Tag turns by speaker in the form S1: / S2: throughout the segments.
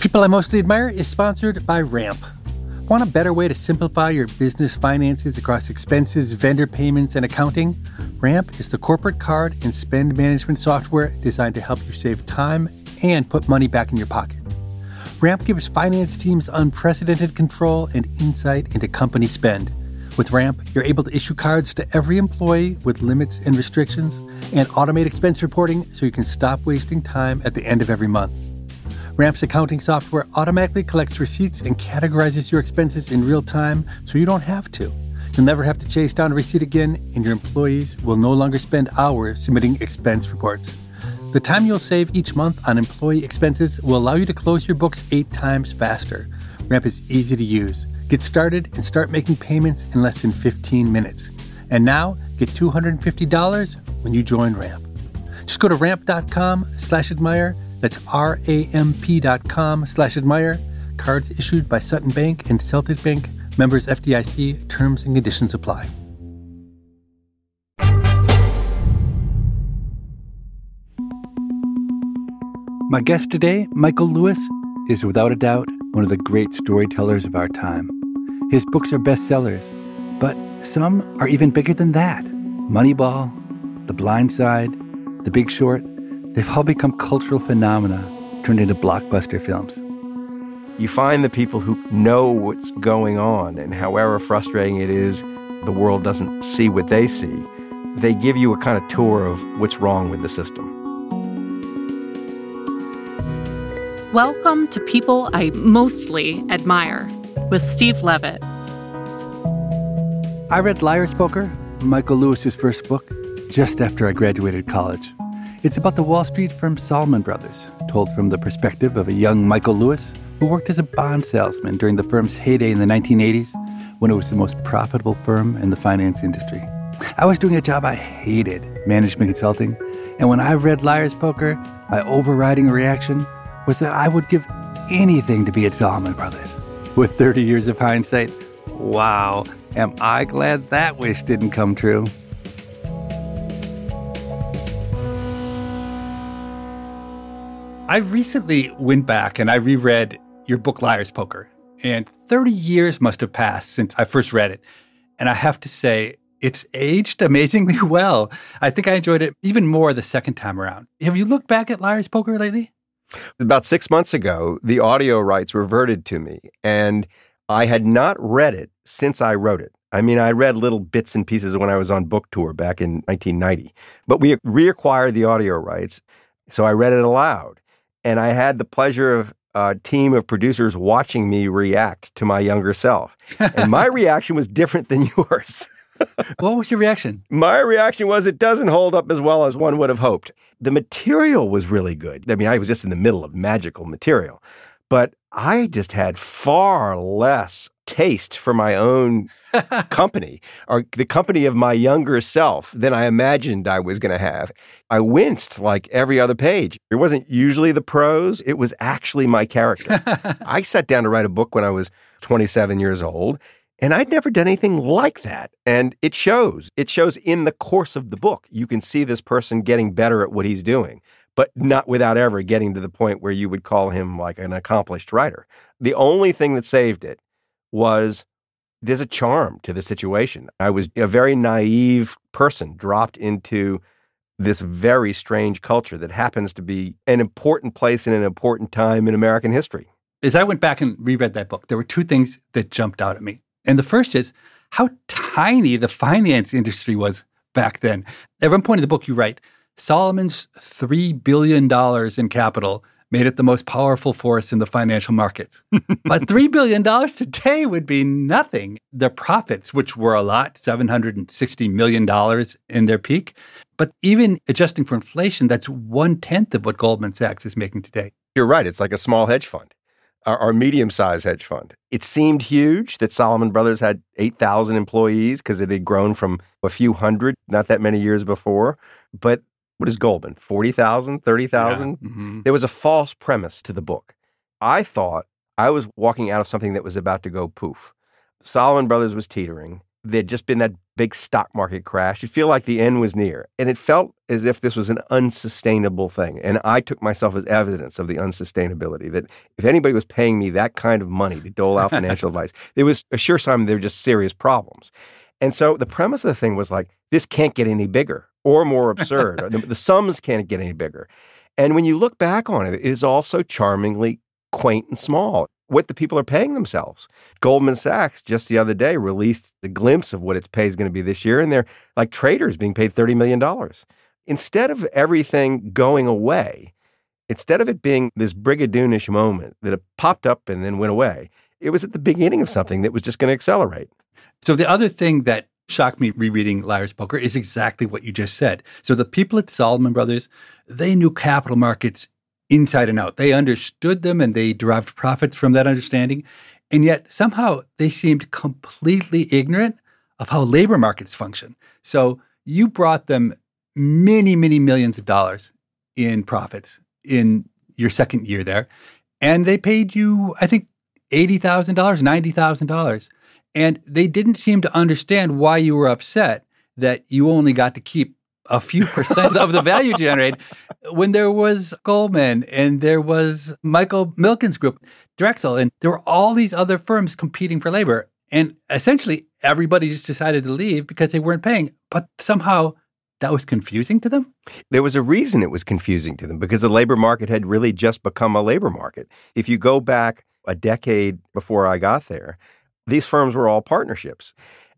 S1: People I Mostly Admire is sponsored by Ramp. Want a better way to simplify your business finances across expenses, vendor payments, and accounting? Ramp is the corporate card and spend management software designed to help you save time and put money back in your pocket. Ramp gives finance teams unprecedented control and insight into company spend. With Ramp, you're able to issue cards to every employee with limits and restrictions and automate expense reporting so you can stop wasting time at the end of every month. Ramp's accounting software automatically collects receipts and categorizes your expenses in real time so you don't have to. You'll never have to chase down a receipt again, and your employees will no longer spend hours submitting expense reports. The time you'll save each month on employee expenses will allow you to close your books eight times faster. Ramp is easy to use. Get started and start making payments in less than 15 minutes. And now, get $250 when you join Ramp. Just go to ramp.com slash admire that's R-A-M-P dot com slash admire. Cards issued by Sutton Bank and Celtic Bank. Members FDIC. Terms and conditions apply. My guest today, Michael Lewis, is without a doubt one of the great storytellers of our time. His books are bestsellers, but some are even bigger than that. Moneyball, The Blind Side, The Big Short, They've all become cultural phenomena turned into blockbuster films.
S2: You find the people who know what's going on, and however frustrating it is, the world doesn't see what they see. They give you a kind of tour of what's wrong with the system.
S3: Welcome to People I Mostly Admire with Steve Levitt.
S1: I read Liar's Poker, Michael Lewis's first book, just after I graduated college. It's about the Wall Street firm Salomon Brothers, told from the perspective of a young Michael Lewis who worked as a bond salesman during the firm's heyday in the 1980s when it was the most profitable firm in the finance industry. I was doing a job I hated, management consulting, and when I read Liar's Poker, my overriding reaction was that I would give anything to be at Salomon Brothers. With 30 years of hindsight, wow, am I glad that wish didn't come true. I recently went back and I reread your book, Liar's Poker, and 30 years must have passed since I first read it. And I have to say, it's aged amazingly well. I think I enjoyed it even more the second time around. Have you looked back at Liar's Poker lately?
S2: About six months ago, the audio rights reverted to me, and I had not read it since I wrote it. I mean, I read little bits and pieces when I was on book tour back in 1990, but we reacquired the audio rights, so I read it aloud and I had the pleasure of a team of producers watching me react to my younger self. And my reaction was different than yours.
S1: what was your reaction?
S2: My reaction was it doesn't hold up as well as one would have hoped. The material was really good. I mean, I was just in the middle of magical material, but I just had far less taste for my own company or the company of my younger self than I imagined I was going to have. I winced like every other page. It wasn't usually the prose, it was actually my character. I sat down to write a book when I was 27 years old. And I'd never done anything like that. And it shows. It shows in the course of the book. You can see this person getting better at what he's doing but not without ever getting to the point where you would call him like an accomplished writer. The only thing that saved it was there's a charm to the situation. I was a very naive person dropped into this very strange culture that happens to be an important place in an important time in American history.
S1: As I went back and reread that book, there were two things that jumped out at me. And the first is how tiny the finance industry was back then. At one point in the book, you write Salomon's $3 billion in capital made it the most powerful force in the financial markets. but $3 billion today would be nothing. Their profits, which were a lot, $760 million in their peak, But even adjusting for inflation, that's one tenth of what Goldman Sachs is making today.
S2: You're right. It's like a small hedge fund or, medium sized hedge fund. It seemed huge that Salomon Brothers had 8,000 employees because it had grown from a few hundred not that many years before. But what is Goldman? 40,000, 30,000? Yeah. Mm-hmm. There was a false premise to the book. I thought I was walking out of something that was about to go poof. Salomon Brothers was teetering. There'd just been that big stock market crash. You feel like the end was near. And it felt as if this was an unsustainable thing. And I took myself as evidence of the unsustainability that if anybody was paying me that kind of money to dole out financial advice, it was a sure sign there were just serious problems. And so the premise of the thing was like, this can't get any bigger or more absurd. the, the sums can't get any bigger. And when you look back on it, it is also charmingly quaint and small what the people are paying themselves. Goldman Sachs just the other day released a glimpse of what its pay is going to be this year, and they're like traders being paid $30 million. Instead of everything going away, instead of it being this brigadoonish moment that it popped up and then went away, it was at the beginning of something that was just going to accelerate.
S1: So the other thing that shocked me rereading Liar's Poker is exactly what you just said. So the people at Salomon Brothers, they knew capital markets inside and out. They understood them and they derived profits from that understanding. And yet somehow they seemed completely ignorant of how labor markets function. So you brought them many, many millions of dollars in profits in your second year there. And they paid you, I think, $80,000, $90,000. And they didn't seem to understand why you were upset that you only got to keep a few percent of the value generated when there was Goldman and there was Michael Milken's group, Drexel, and there were all these other firms competing for labor. And essentially, everybody just decided to leave because they weren't paying. But somehow that was confusing to them?
S2: There was a reason it was confusing to them because the labor market had really just become a labor market. If you go back a decade before I got there, these firms were all partnerships.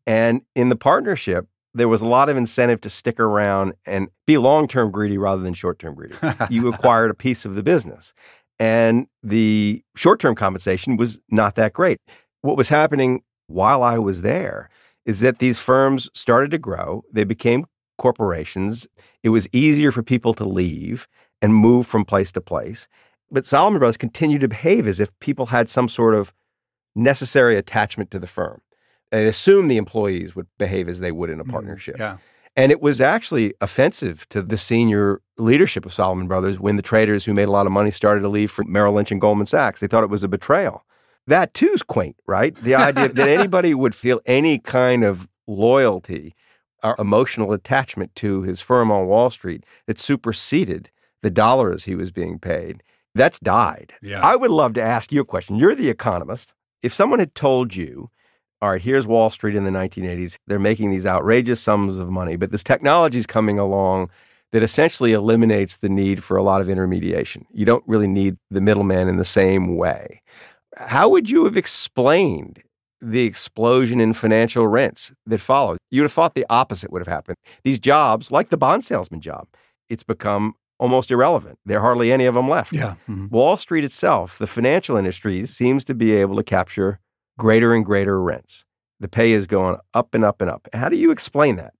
S2: And in the partnership, there was a lot of incentive to stick around and be long term greedy rather than short term greedy. you acquired a piece of the business. And the short term compensation was not that great. What was happening while I was there is that these firms started to grow. They became corporations. It was easier for people to leave and move from place to place. But Salomon Brothers continued to behave as if people had some sort of necessary attachment to the firm They assumed the employees would behave as they would in a mm-hmm. partnership.
S1: Mm, yeah.
S2: And it was actually offensive to the senior leadership of Salomon Brothers when the traders who made a lot of money started to leave for Merrill Lynch and Goldman Sachs. They thought it was a betrayal. That too is quaint, right? The idea that anybody would feel any kind of loyalty or emotional attachment to his firm on Wall Street that superseded the dollars he was being paid. That's died.
S1: Yeah.
S2: I would love to ask you a question. You're the economist. If someone had told you all right, here's Wall Street in the 1980s. They're making these outrageous sums of money, but this technology is coming along that essentially eliminates the need for a lot of intermediation. You don't really need the middleman in the same way. How would you have explained the explosion in financial rents that followed? You'd have thought the opposite would have happened. These jobs, like the bond salesman job, it's become almost irrelevant. There are hardly any of them left.
S1: Yeah. Mm-hmm.
S2: Wall Street itself, the financial industry, seems to be able to capture greater and greater rents. The pay is going up and up and up. How do you explain that?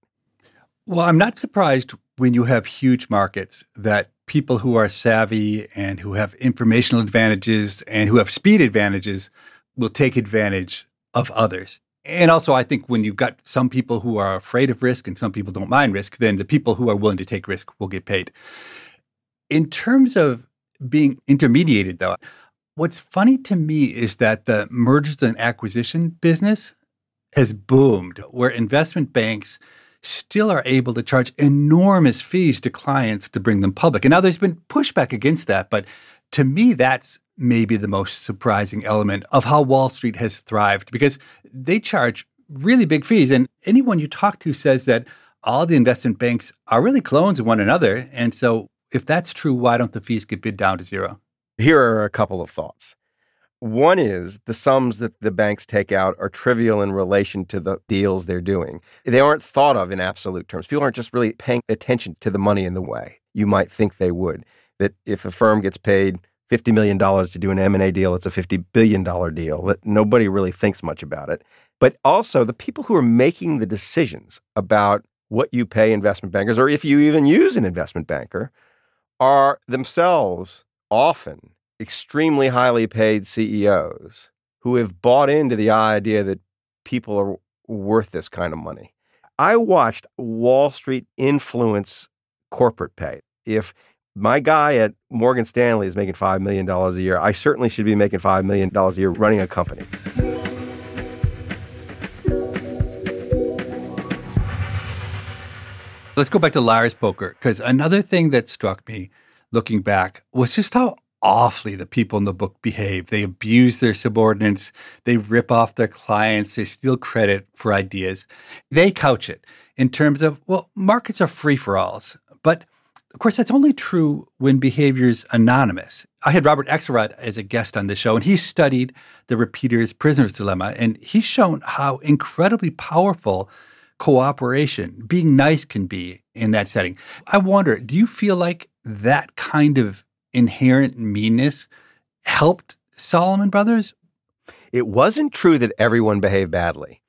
S1: Well, I'm not surprised when you have huge markets that people who are savvy and who have informational advantages and who have speed advantages will take advantage of others. And also, I think when you've got some people who are afraid of risk and some people don't mind risk, then the people who are willing to take risk will get paid. In terms of being intermediated, though, What's funny to me is that the mergers and acquisition business has boomed, where investment banks still are able to charge enormous fees to clients to bring them public. And now there's been pushback against that, but to me, that's maybe the most surprising element of how Wall Street has thrived because they charge really big fees. And anyone you talk to says that all the investment banks are really clones of one another. And so, if that's true, why don't the fees get bid down to zero?
S2: Here are a couple of thoughts. One is the sums that the banks take out are trivial in relation to the deals they're doing. They aren't thought of in absolute terms. People aren't just really paying attention to the money in the way you might think they would. That if a firm gets paid $50 million to do an M&A deal, it's a $50 billion deal. That nobody really thinks much about it. But also the people who are making the decisions about what you pay investment bankers, or if you even use an investment banker, are themselves often extremely highly paid CEOs who have bought into the idea that people are worth this kind of money. I watched Wall Street influence corporate pay. If my guy at Morgan Stanley is making $5 million a year, I certainly should be making $5 million a year running a company.
S1: Let's go back to Liar's Poker because another thing that struck me looking back was just how awfully the people in the book behave. They abuse their subordinates, they rip off their clients, they steal credit for ideas. They couch it in terms of, well, markets are free for alls. But of course, that's only true when behavior's anonymous. I had Robert Axelrod as a guest on the show, and he studied the repeated prisoner's dilemma, and he's shown how incredibly powerful cooperation, being nice can be in that setting. I wonder, do you feel like that kind of inherent meanness helped Salomon Brothers?
S2: It wasn't true that everyone behaved badly.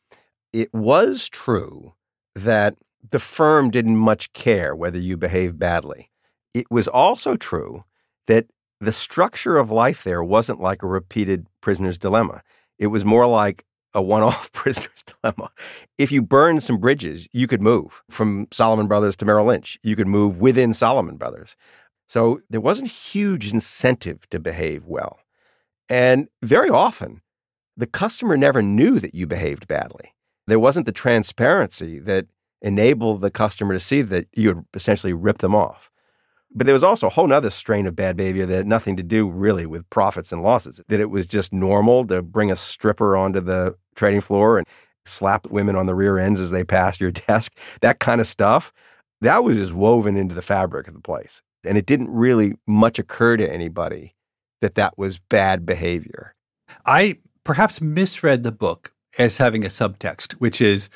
S2: It was true that the firm didn't much care whether you behaved badly. It was also true that the structure of life there wasn't like a repeated prisoner's dilemma. It was more like a one off prisoner's dilemma. If you burned some bridges, you could move from Salomon Brothers to Merrill Lynch. You could move within Salomon Brothers. So there wasn't huge incentive to behave well. And very often, the customer never knew that you behaved badly. There wasn't the transparency that enabled the customer to see that you had essentially ripped them off. But there was also a whole other strain of bad behavior that had nothing to do really with profits and losses, that it was just normal to bring a stripper onto the trading floor and slap women on the rear ends as they passed your desk, that kind of stuff. That was just woven into the fabric of the place. And it didn't really much occur to anybody that that was bad behavior.
S1: I perhaps misread the book as having a subtext, which is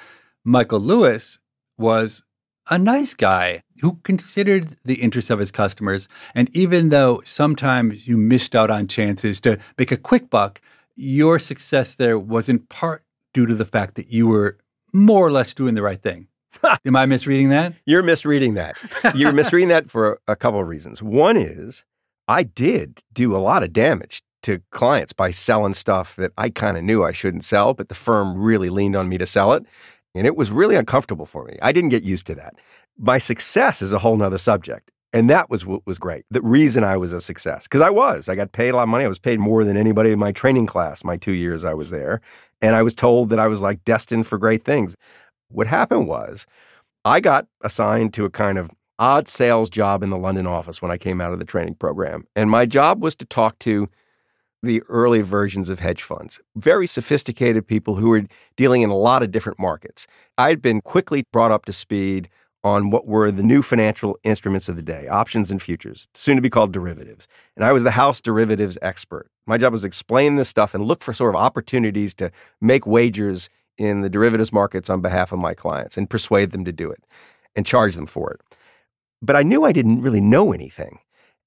S1: Michael Lewis was a nice guy who considered the interests of his customers. And even though sometimes you missed out on chances to make a quick buck, your success there was in part due to the fact that you were more or less doing the right thing. Am I misreading that?
S2: You're misreading that. You're misreading that for a couple of reasons. One is I did do a lot of damage to clients by selling stuff that I kind of knew I shouldn't sell, but the firm really leaned on me to sell it. And it was really uncomfortable for me. I didn't get used to that. My success is a whole nother subject. And that was what was great. The reason I was a success, because I was. I got paid a lot of money. I was paid more than anybody in my training class, my two years I was there. And I was told that I was like destined for great things. What happened was I got assigned to a kind of odd sales job in the London office when I came out of the training program. And my job was to talk to the early versions of hedge funds, very sophisticated people who were dealing in a lot of different markets. I had been quickly brought up to speed on what were the new financial instruments of the day, options and futures, soon to be called derivatives. And I was the house derivatives expert. My job was to explain this stuff and look for sort of opportunities to make wagers in the derivatives markets on behalf of my clients and persuade them to do it and charge them for it. But I knew I didn't really know anything.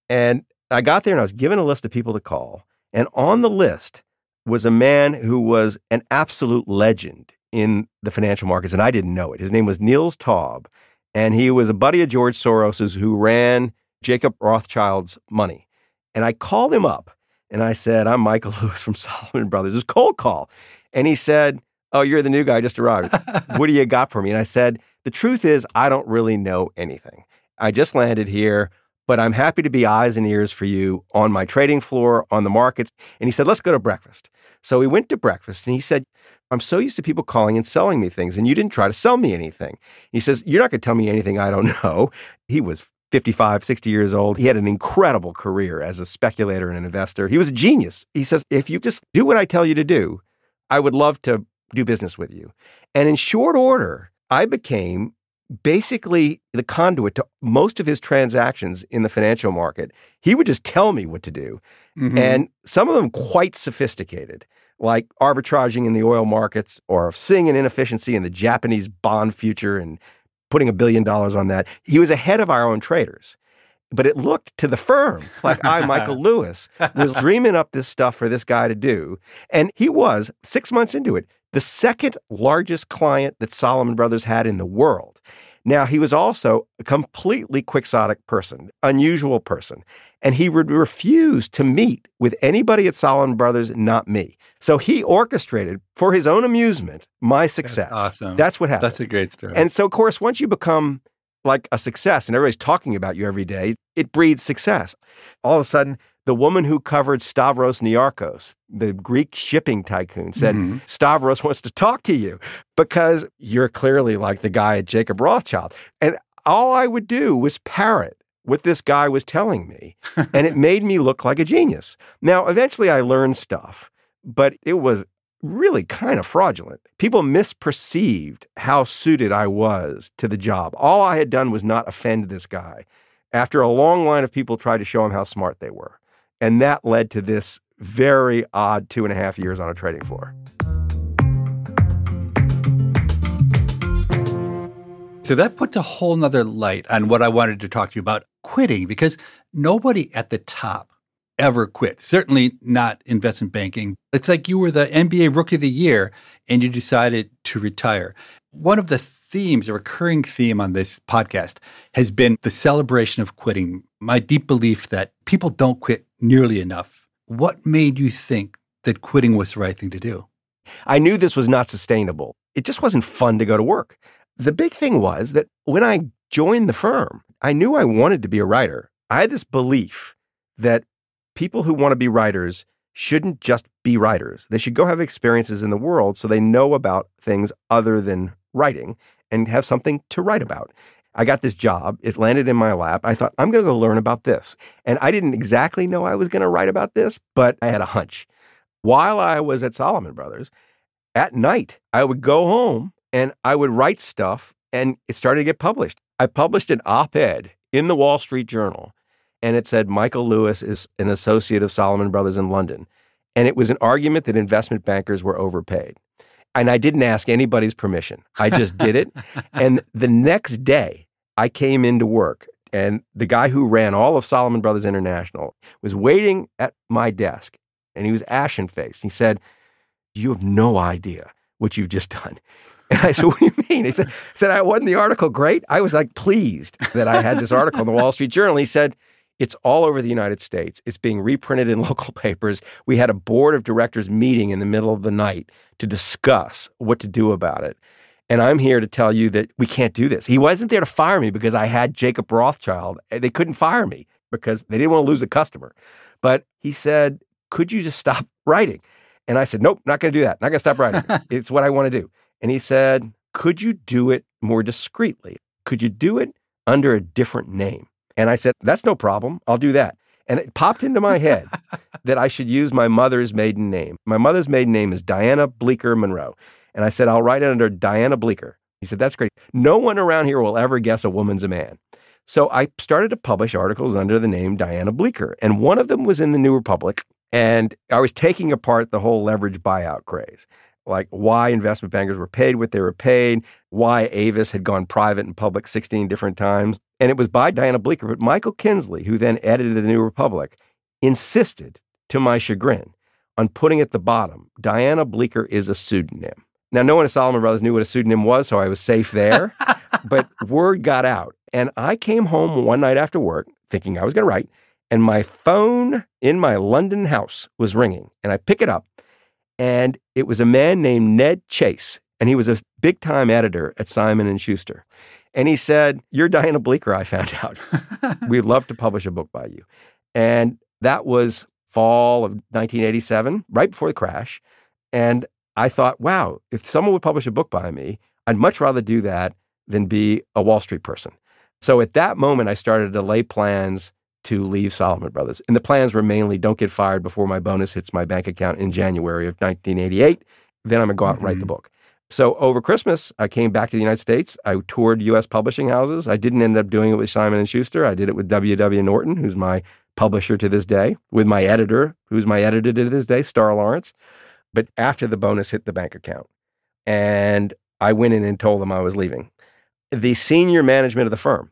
S2: And I got there and I was given a list of people to call. And on the list was a man who was an absolute legend in the financial markets, and I didn't know it. His name was Nils Taube, and he was a buddy of George Soros's who ran Jacob Rothschild's money. And I called him up and I said, I'm Michael Lewis from Salomon Brothers. It was cold call. And he said, Oh, you're the new guy, just arrived. what do you got for me? And I said, The truth is, I don't really know anything. I just landed here but I'm happy to be eyes and ears for you on my trading floor, on the markets. And he said, let's go to breakfast. So we went to breakfast and he said, I'm so used to people calling and selling me things, and you didn't try to sell me anything. He says, You're not going to tell me anything I don't know. He was 55, 60 years old. He had an incredible career as a speculator and an investor. He was a genius. He says, If you just do what I tell you to do, I would love to do business with you. And in short order, I became basically the conduit to most of his transactions in the financial market. He would just tell me what to do. Mm-hmm. And some of them quite sophisticated, like arbitraging in the oil markets or seeing an inefficiency in the Japanese bond future and putting a billion dollars on that. He was ahead of our own traders. But it looked to the firm like I, Michael Lewis, was dreaming up this stuff for this guy to do. And he was, six months into it, the second largest client that Salomon Brothers had in the world. Now, he was also a completely quixotic person, unusual person, and he would refuse to meet with anybody at Salomon Brothers, not me. So he orchestrated for his own amusement my success.
S1: That's awesome.
S2: That's what happened.
S1: That's a great story.
S2: And so, of course, once you become like a success and everybody's talking about you every day, it breeds success. All of a sudden, the woman who covered Stavros Niarchos, the Greek shipping tycoon, said,
S1: Mhm.
S2: Stavros wants to talk to you because you're clearly like the guy at Jacob Rothschild. And all I would do was parrot what this guy was telling me. and it made me look like a genius. Now, eventually I learned stuff, but it was really kind of fraudulent. People misperceived how suited I was to the job. All I had done was not offend this guy. After a long line of people tried to show him how smart they were. And that led to this very odd two and a half years on a trading floor.
S1: So that puts a whole nother light on what I wanted to talk to you about quitting because nobody at the top ever quit. Certainly not investment banking. It's like you were the NBA rookie of the year and you decided to retire. One of the themes, a recurring theme on this podcast, has been the celebration of quitting. My deep belief that people don't quit nearly enough. What made you think that quitting was the right thing to do?
S2: I knew this was not sustainable. It just wasn't fun to go to work. The big thing was that when I joined the firm, I knew I wanted to be a writer. I had this belief that people who want to be writers shouldn't just be writers. They should go have experiences in the world so they know about things other than writing and have something to write about. I got this job. It landed in my lap. I thought, I'm going to go learn about this. And I didn't exactly know I was going to write about this, but I had a hunch. While I was at Salomon Brothers, at night, I would go home and I would write stuff and it started to get published. I published an op ed in the Wall Street Journal and it said Michael Lewis is an associate of Salomon Brothers in London. And it was an argument that investment bankers were overpaid. And I didn't ask anybody's permission. I just did it. And the next day, I came into work and the guy who ran all of Salomon Brothers International was waiting at my desk and he was ashen faced. He said, You have no idea what you've just done. And I said, What do you mean? He said, said I wasn't the article great. I was like pleased that I had this article in the Wall Street Journal. He said, it's all over the United States. It's being reprinted in local papers. We had a board of directors meeting in the middle of the night to discuss what to do about it. And I'm here to tell you that we can't do this. He wasn't there to fire me because I had Jacob Rothschild. They couldn't fire me because they didn't want to lose a customer. But he said, Could you just stop writing? And I said, Nope, not going to do that. Not going to stop writing. it's what I want to do. And he said, Could you do it more discreetly? Could you do it under a different name? And I said, That's no problem. I'll do that. And it popped into my head that I should use my mother's maiden name. My mother's maiden name is Diana Bleecker Monroe. And I said, I'll write it under Diana Bleecker. He said, That's great. No one around here will ever guess a woman's a man. So I started to publish articles under the name Diana Bleecker. And one of them was in the New Republic. And I was taking apart the whole leverage buyout craze like why investment bankers were paid what they were paid, why Avis had gone private and public 16 different times. And it was by Diana Bleecker, but Michael Kinsley, who then edited The New Republic, insisted, to my chagrin, on putting at the bottom Diana Bleecker is a pseudonym. Now, no one at Salomon Brothers knew what a pseudonym was, so I was safe there. but word got out. And I came home one night after work thinking I was going to write, and my phone in my London house was ringing. And I pick it up, and it was a man named Ned Chase, and he was a big time editor at Simon and Schuster. And he said, "You're Diana Bleecker." I found out. We'd love to publish a book by you, and that was fall of 1987, right before the crash. And I thought, wow, if someone would publish a book by me, I'd much rather do that than be a Wall Street person. So at that moment, I started to lay plans to leave Salomon Brothers. And the plans were mainly don't get fired before my bonus hits my bank account in January of 1988. Then I'm going to go out and write the
S1: Mhm.
S2: book. So over Christmas, I came back to the United States. I toured U.S. publishing houses. I didn't end up doing it with Simon and Schuster. I did it with W.W. Norton, who's my publisher to this day, with my editor, who's my editor to this day, Star Lawrence. But after the bonus hit the bank account, and I went in and told them I was leaving. The senior management of the firm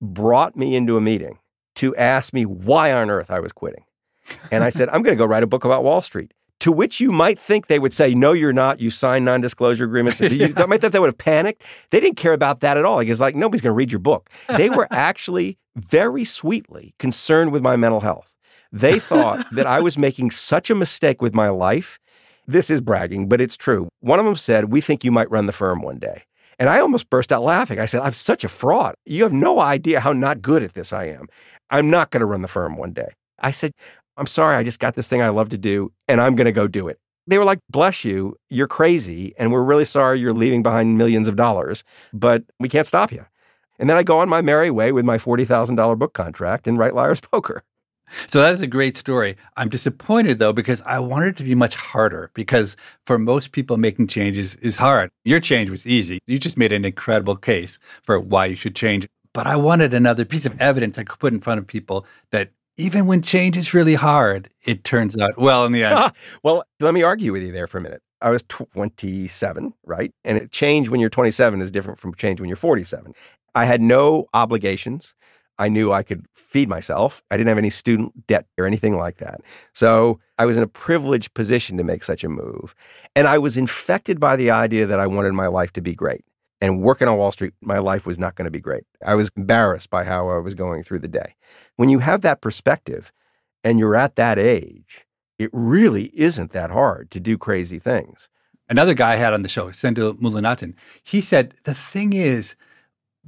S2: brought me into a meeting to ask me why on earth I was quitting. And I said, I'm going to go write a book about Wall Street. To which you might think they would say, No, you're not. You signed non disclosure agreements. You might think they would have panicked. They didn't care about that at all. Like, it's like, nobody's going to read your book. They were actually very sweetly concerned with my mental health. They thought that I was making such a mistake with my life. This is bragging, but it's true. One of them said, We think you might run the firm one day. And I almost burst out laughing. I said, I'm such a fraud. You have no idea how not good at this I am. I'm not going to run the firm one day. I said, I'm sorry, I just got this thing I love to do, and I'm going to go do it. They were like, bless you, you're crazy, and we're really sorry you're leaving behind millions of dollars, but we can't stop you. And then I go on my merry way with my $40,000 book contract and write Liar's Poker.
S1: So that is a great story. I'm disappointed though because I wanted it to be much harder because for most people making changes is hard. Your change was easy. You just made an incredible case for why you should change. But I wanted another piece of evidence I could put in front of people that even when change is really hard, it turns out well in the end.
S2: well, let me argue with you there for a minute. I was 27, right? And change when you're 27 is different from change when you're 47. I had no obligations. I knew I could feed myself. I didn't have any student debt or anything like that. So I was in a privileged position to make such a move. And I was infected by the idea that I wanted my life to be great. And working on Wall Street, my life was not going to be great. I was embarrassed by how I was going through the day. When you have that perspective and you're at that age, it really isn't that hard to do crazy things.
S1: Another guy I had on the show, Sendhil Mullainathan, he said, the thing is,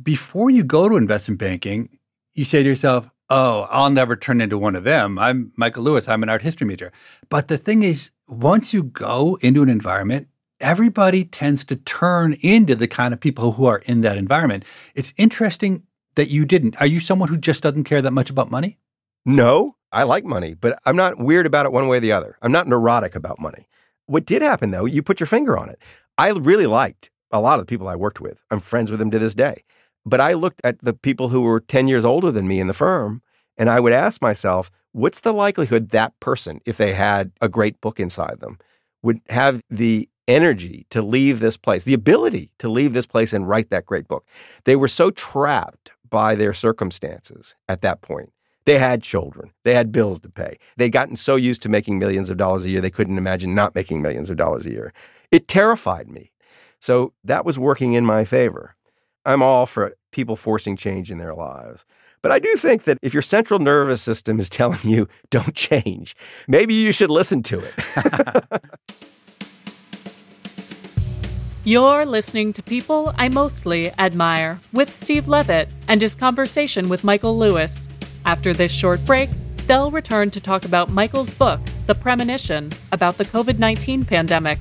S1: before you go to investment banking, you say to yourself, oh, I'll never turn into one of them. I'm Michael Lewis. I'm an art history major. But the thing is, once you go into an environment everybody tends to turn into the kind of people who are in that environment. It's interesting that you didn't. Are you someone who just doesn't care that much about money?
S2: No, I like money, but I'm not weird about it one way or the other. I'm not neurotic about money. What did happen though, you put your finger on it. I really liked a lot of the people I worked with. I'm friends with them to this day. But I looked at the people who were 10 years older than me in the firm and I would ask myself, what's the likelihood that person, if they had a great book inside them, would have the energy to leave this place, the ability to leave this place and write that great book. They were so trapped by their circumstances at that point. They had children, they had bills to pay. They'd gotten so used to making millions of dollars a year, they couldn't imagine not making millions of dollars a year. It terrified me. So that was working in my favor. I'm all for people forcing change in their lives. But I do think that if your central nervous system is telling you don't change, maybe you should listen to it.
S3: You're listening to People I Mostly Admire with Steve Levitt and his conversation with Michael Lewis. After this short break, they'll return to talk about Michael's book, The Premonition, about the COVID 19 pandemic.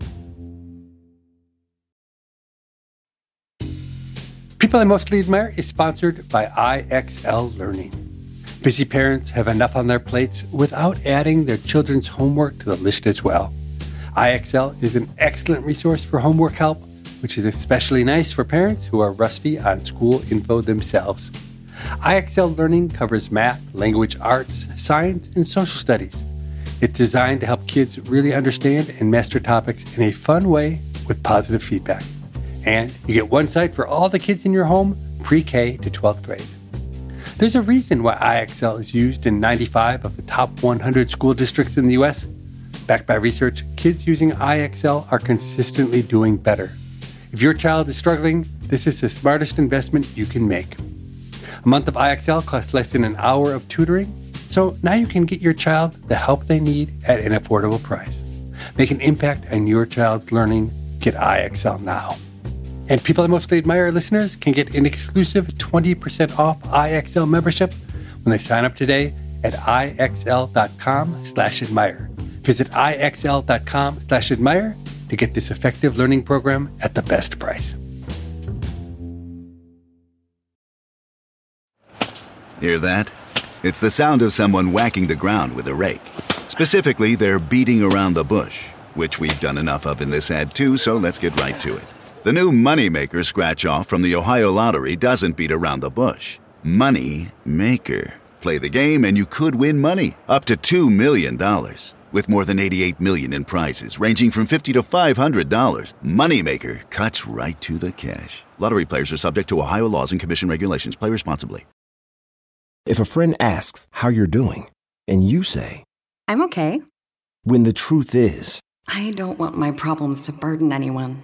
S1: People I Mostly Admire is sponsored by IXL Learning. Busy parents have enough on their plates without adding their children's homework to the list as well. IXL is an excellent resource for homework help, which is especially nice for parents who are rusty on school info themselves. IXL Learning covers math, language arts, science, and social studies. It's designed to help kids really understand and master topics in a fun way with positive feedback. And you get one site for all the kids in your home, pre K to 12th grade. There's a reason why IXL is used in 95 of the top 100 school districts in the US. Backed by research, kids using IXL are consistently doing better. If your child is struggling, this is the smartest investment you can make. A month of IXL costs less than an hour of tutoring, So now you can get your child the help they need at an affordable price. Make an impact on your child's learning. Get IXL now. And People I Mostly Admire listeners can get an exclusive 20% off IXL membership when they sign up today at IXL.com slash admire. Visit IXL.com slash admire to get this effective learning program at the best price.
S4: Hear that? It's the sound of someone whacking the ground with a rake. Specifically, they're beating around the bush, which we've done enough of in this ad too, so let's get right to it. The new Moneymaker scratch off from the Ohio Lottery doesn't beat around the bush. Money Maker. Play the game and you could win money up to $2 million. With more than 88 million in prizes ranging from 50 to $500, Moneymaker cuts right to the cash. Lottery players are subject to Ohio laws and commission regulations. Play responsibly.
S5: If a friend asks how you're doing, and you say,
S6: I'm okay.
S5: when the truth is,
S6: I don't want my problems to burden anyone.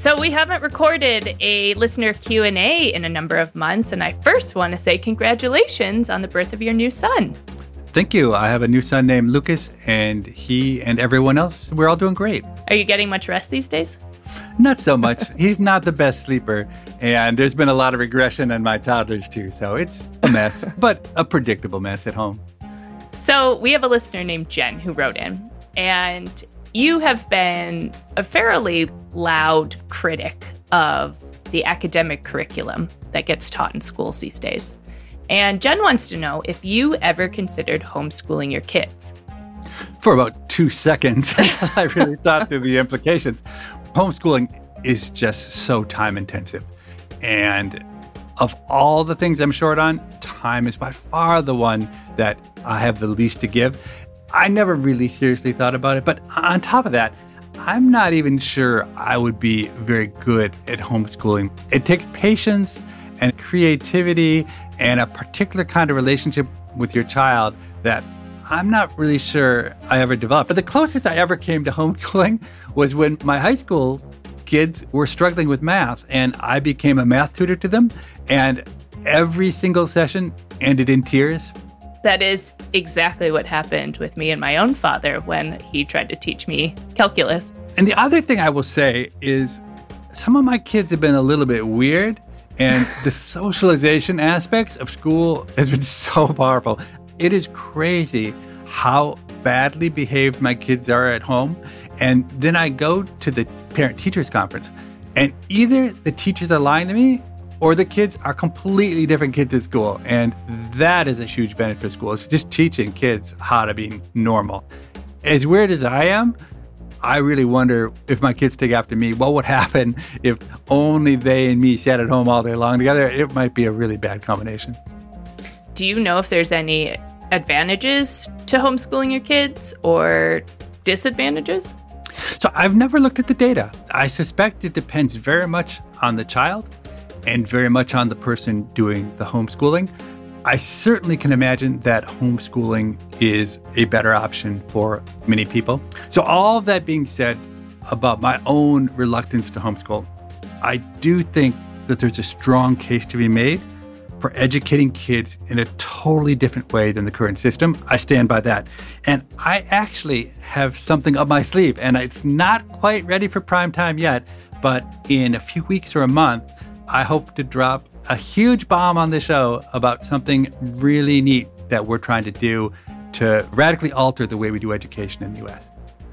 S7: So we haven't recorded a listener Q&A in a number of months and I first want to say congratulations on the birth of your new son.
S1: Thank you. I have a new son named Lucas, and he and everyone else, we're all doing great.
S7: Are you getting much rest these days?
S1: Not so much. He's not the best sleeper, and there's been a lot of regression in my toddlers too, so it's a mess, but a predictable mess at home.
S7: So we have a listener named Jen who wrote in and you have been a fairly loud critic of the academic curriculum that gets taught in schools these days. And Jen wants to know if you ever considered homeschooling your kids.
S1: For about two seconds, I really thought through the implications. Homeschooling is just so time intensive. And of all the things I'm short on, time is by far the one that I have the least to give. I never really seriously thought about it. But on top of that, I'm not even sure I would be very good at homeschooling. It takes patience and creativity and a particular kind of relationship with your child that I'm not really sure I ever developed. But the closest I ever came to homeschooling was when my high school kids were struggling with math and I became a math tutor to them. And every single session ended in tears.
S7: That is exactly what happened with me and my own father when he tried to teach me calculus.
S1: And the other thing I will say is some of my kids have been a little bit weird, and the socialization aspects of school has been so powerful. It is crazy how badly behaved my kids are at home. And then I go to the parent teachers conference, and either the teachers are lying to me or the kids are completely different kids at school. And that is a huge benefit of school. It's just teaching kids how to be normal. As weird as I am, I really wonder if my kids take after me, what would happen if only they and me sat at home all day long together? It might be a really bad combination.
S7: Do you know if there's any advantages to homeschooling your kids or disadvantages?
S1: So I've never looked at the data. I suspect it depends very much on the child and very much on the person doing the homeschooling. I certainly can imagine that homeschooling is a better option for many people. So, all of that being said about my own reluctance to homeschool, I do think that there's a strong case to be made for educating kids in a totally different way than the current system. I stand by that. And I actually have something up my sleeve, and it's not quite ready for prime time yet, but in a few weeks or a month, I hope to drop a huge bomb on the show about something really neat that we're trying to do to radically alter the way we do education in the US.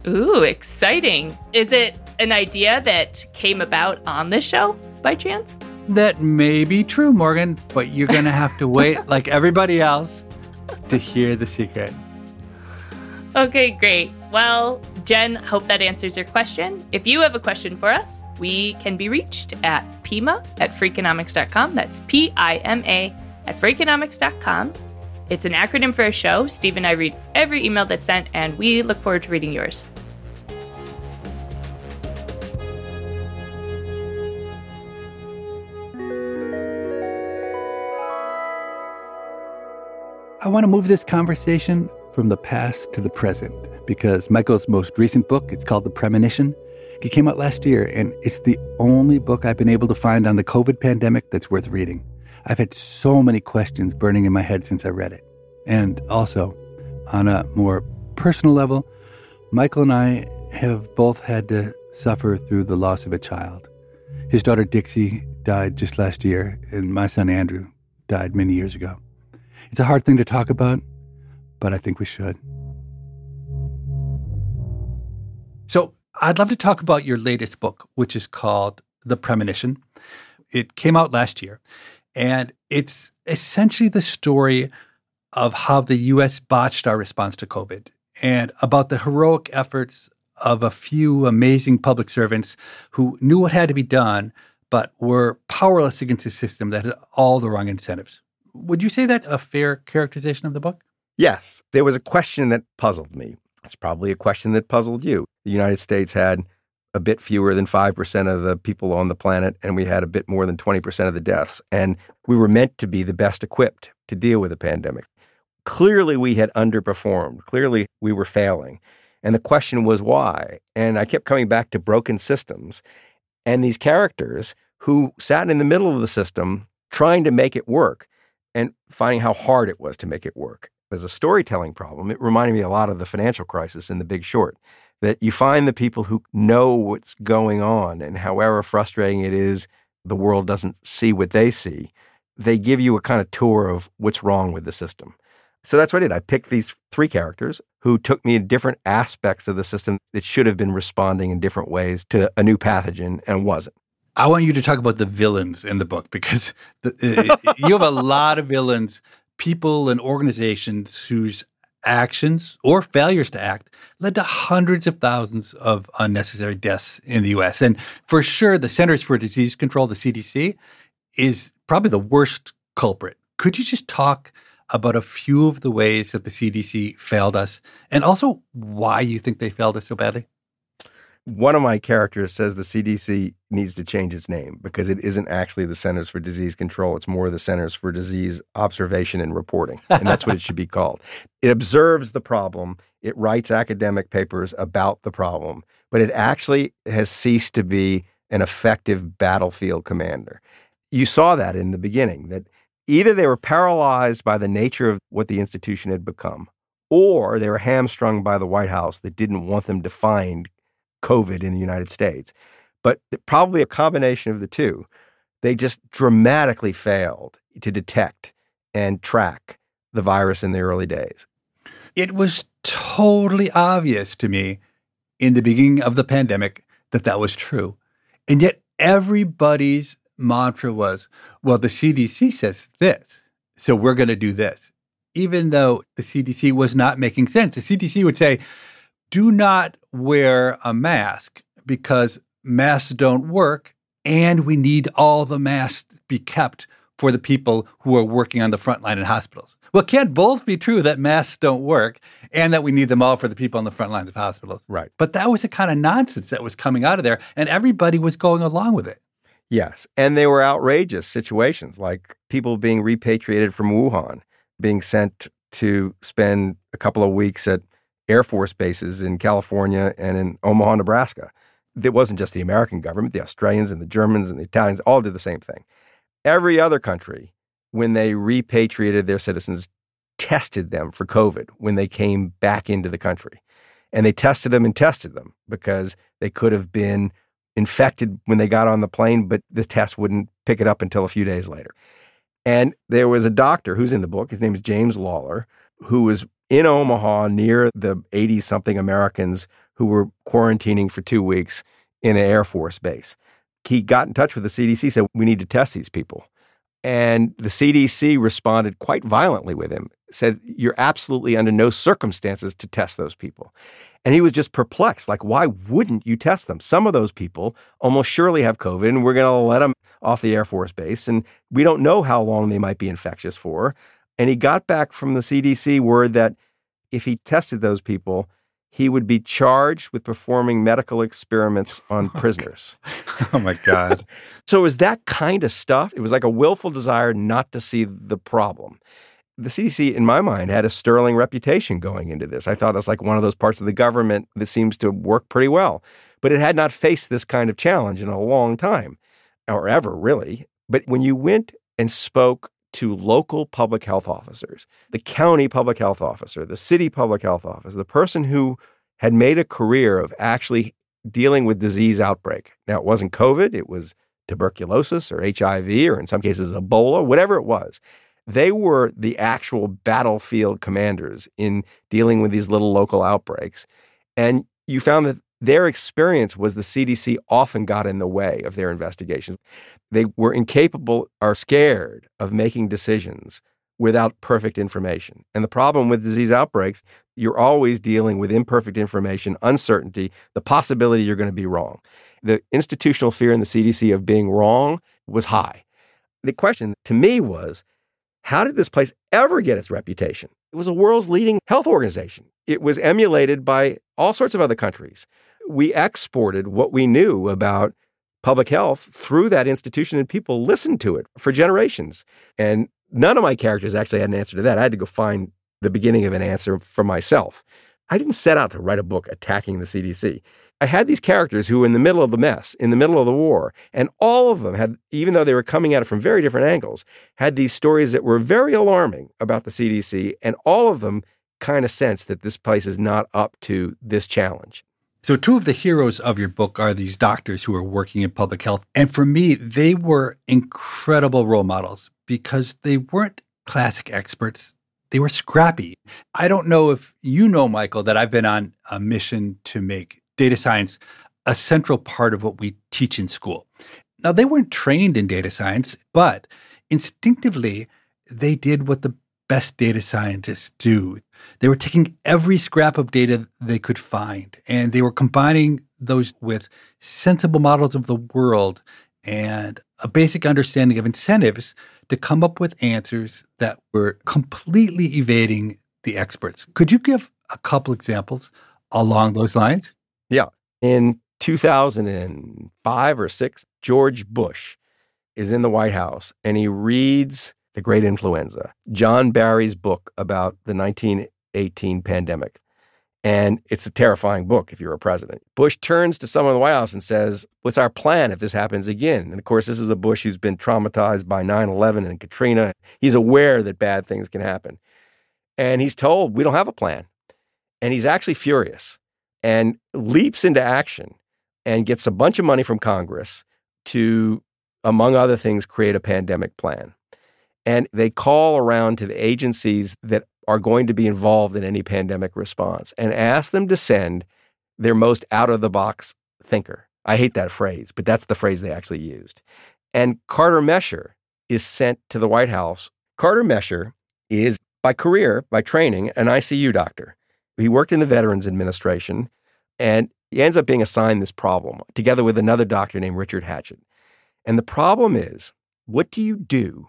S7: Ooh, exciting. Is it an idea that came about on this show by chance?
S1: That may be true, Morgan, but you're going to have to wait, like everybody else, to hear the secret.
S7: Okay, great. Well, Jen, hope that answers your question. If you have a question for us, we can be reached at PIMA at freakonomics.com. That's P I M A at freakonomics.com. It's an acronym for a show. Steve and I read every email that's sent, and we look forward to reading yours.
S1: I want to move this conversation from the past to the present because Michael's most recent book, it's called The Premonition. It came out last year, and it's the only book I've been able to find on the COVID pandemic that's worth reading. I've had so many questions burning in my head since I read it. And also, on a more personal level, Michael and I have both had to suffer through the loss of a child. His daughter Dixie died just last year, and my son Andrew died many years ago. It's a hard thing to talk about, but I think we should. So, I'd love to talk about your latest book, which is called The Premonition. It came out last year, and it's essentially the story of how the US botched our response to COVID and about the heroic efforts of a few amazing public servants who knew what had to be done, but were powerless against a system that had all the wrong incentives. Would you say that's a fair characterization of the book?
S2: Yes. There was a question that puzzled me. It's probably a question that puzzled you. The United States had a bit fewer than 5% of the people on the planet, and we had a bit more than 20% of the deaths. And we were meant to be the best equipped to deal with a pandemic. Clearly, we had underperformed. Clearly, we were failing. And the question was why? And I kept coming back to broken systems and these characters who sat in the middle of the system trying to make it work and finding how hard it was to make it work. As a storytelling problem, it reminded me a lot of the financial crisis in The Big Short that you find the people who know what's going on, and however frustrating it is, the world doesn't see what they see. They give you a kind of tour of what's wrong with the system. So that's what I did. I picked these three characters who took me in different aspects of the system that should have been responding in different ways to a new pathogen and wasn't.
S1: I want you to talk about the villains in the book because the, you have a lot of villains, people and organizations whose actions or failures to act led to hundreds of thousands of unnecessary deaths in the US. And for sure, the Centers for Disease Control, the CDC, is probably the worst culprit. Could you just talk about a few of the ways that the CDC failed us and also why you think they failed us so badly?
S2: One of my characters says the CDC needs to change its name because it isn't actually the Centers for Disease Control. It's more the Centers for Disease Observation and Reporting. And that's what it should be called. It observes the problem, it writes academic papers about the problem, but it actually has ceased to be an effective battlefield commander. You saw that in the beginning, that either they were paralyzed by the nature of what the institution had become, or they were hamstrung by the White House that didn't want them to find COVID in the United States, but probably a combination of the two. They just dramatically failed to detect and track the virus in the early days.
S1: It was totally obvious to me in the beginning of the pandemic that that was true. And yet everybody's mantra was, well, the CDC says this, so we're going to do this. Even though the CDC was not making sense. The CDC would say, do not wear a mask because masks don't work and we need all the masks to be kept for the people who are working on the front line in hospitals. Well, it can't both be true that masks don't work and that we need them all for the people on the front lines of hospitals.
S2: Right.
S1: But that was the kind of nonsense that was coming out of there, and everybody was going along with it.
S2: Yes. And they were outrageous situations like people being repatriated from Wuhan, being sent to spend a couple of weeks at Air Force bases in California and in Omaha, Nebraska. It wasn't just the American government, the Australians and the Germans and the Italians all did the same thing. Every other country, when they repatriated their citizens, tested them for COVID when they came back into the country. And they tested them and tested them because they could have been infected when they got on the plane, but the test wouldn't pick it up until a few days later. And there was a doctor who's in the book, his name is James Lawler, who was in Omaha near the 80 something Americans who were quarantining for two weeks in an Air Force base. He got in touch with the CDC, said, We need to test these people. And the CDC responded quite violently with him, said, You're absolutely under no circumstances to test those people. And he was just perplexed. Like, why wouldn't you test them? Some of those people almost surely have COVID, and we're going to let them off the Air Force base. And we don't know how long they might be infectious for. And he got back from the CDC word that if he tested those people, he would be charged with performing medical experiments on oh, prisoners.
S1: Oh my God.
S2: so it was that kind of stuff. It was like a willful desire not to see the problem. The CDC, in my mind, had a sterling reputation going into this. I thought it was like one of those parts of the government that seems to work pretty well. But it had not faced this kind of challenge in a long time, or ever really. But when you went and spoke to local public health officers, the county public health officer, the city public health officer, the person who had made a career of actually dealing with disease outbreak. Now, it wasn't COVID, it was tuberculosis or HIV, or in some cases, Ebola, whatever it was. They were the actual battlefield commanders in dealing with these little local outbreaks. And you found that their experience was the CDC often got in the way of their investigations. They were incapable or scared of making decisions without perfect information. And the problem with disease outbreaks, you're always dealing with imperfect information, uncertainty, the possibility you're going to be wrong. The institutional fear in the CDC of being wrong was high. The question to me was how did this place ever get its reputation? It was a world's leading health organization. It was emulated by all sorts of other countries. We exported what we knew about public health through that institution, and people listened to it for generations. And none of my characters actually had an answer to that. I had to go find the beginning of an answer for myself. I didn't set out to write a book attacking the CDC. I had these characters who were in the middle of the mess, in the middle of the war, and all of them had, even though they were coming at it from very different angles, had these stories that were very alarming about the CDC, and all of them kind of sensed that this place is not up to this challenge.
S1: So, two of the heroes of your book are these doctors who are working in public health. And for me, they were incredible role models because they weren't classic experts. They were scrappy. I don't know if you know, Michael, that I've been on a mission to make data science a central part of what we teach in school. Now, they weren't trained in data science, but instinctively, they did what the best data scientists do. They were taking every scrap of data they could find and they were combining those with sensible models of the world and a basic understanding of incentives to come up with answers that were completely evading the experts. Could you give a couple examples along those lines?
S2: Yeah. In 2005 or 6, George Bush is in the White House and he reads The Great Influenza, John Barry's book about the 1918 pandemic. And it's a terrifying book if you're a president. Bush turns to someone in the White House and says, What's our plan if this happens again? And of course, this is a Bush who's been traumatized by 9 11 and Katrina. He's aware that bad things can happen. And he's told, We don't have a plan. And he's actually furious and leaps into action and gets a bunch of money from Congress to, among other things, create a pandemic plan. And they call around to the agencies that are going to be involved in any pandemic response and ask them to send their most out of the box thinker. I hate that phrase, but that's the phrase they actually used. And Carter Mecher is sent to the White House. Carter Mecher is, by career, by training, an ICU doctor. He worked in the Veterans Administration and he ends up being assigned this problem together with another doctor named Richard Hatchett. And the problem is what do you do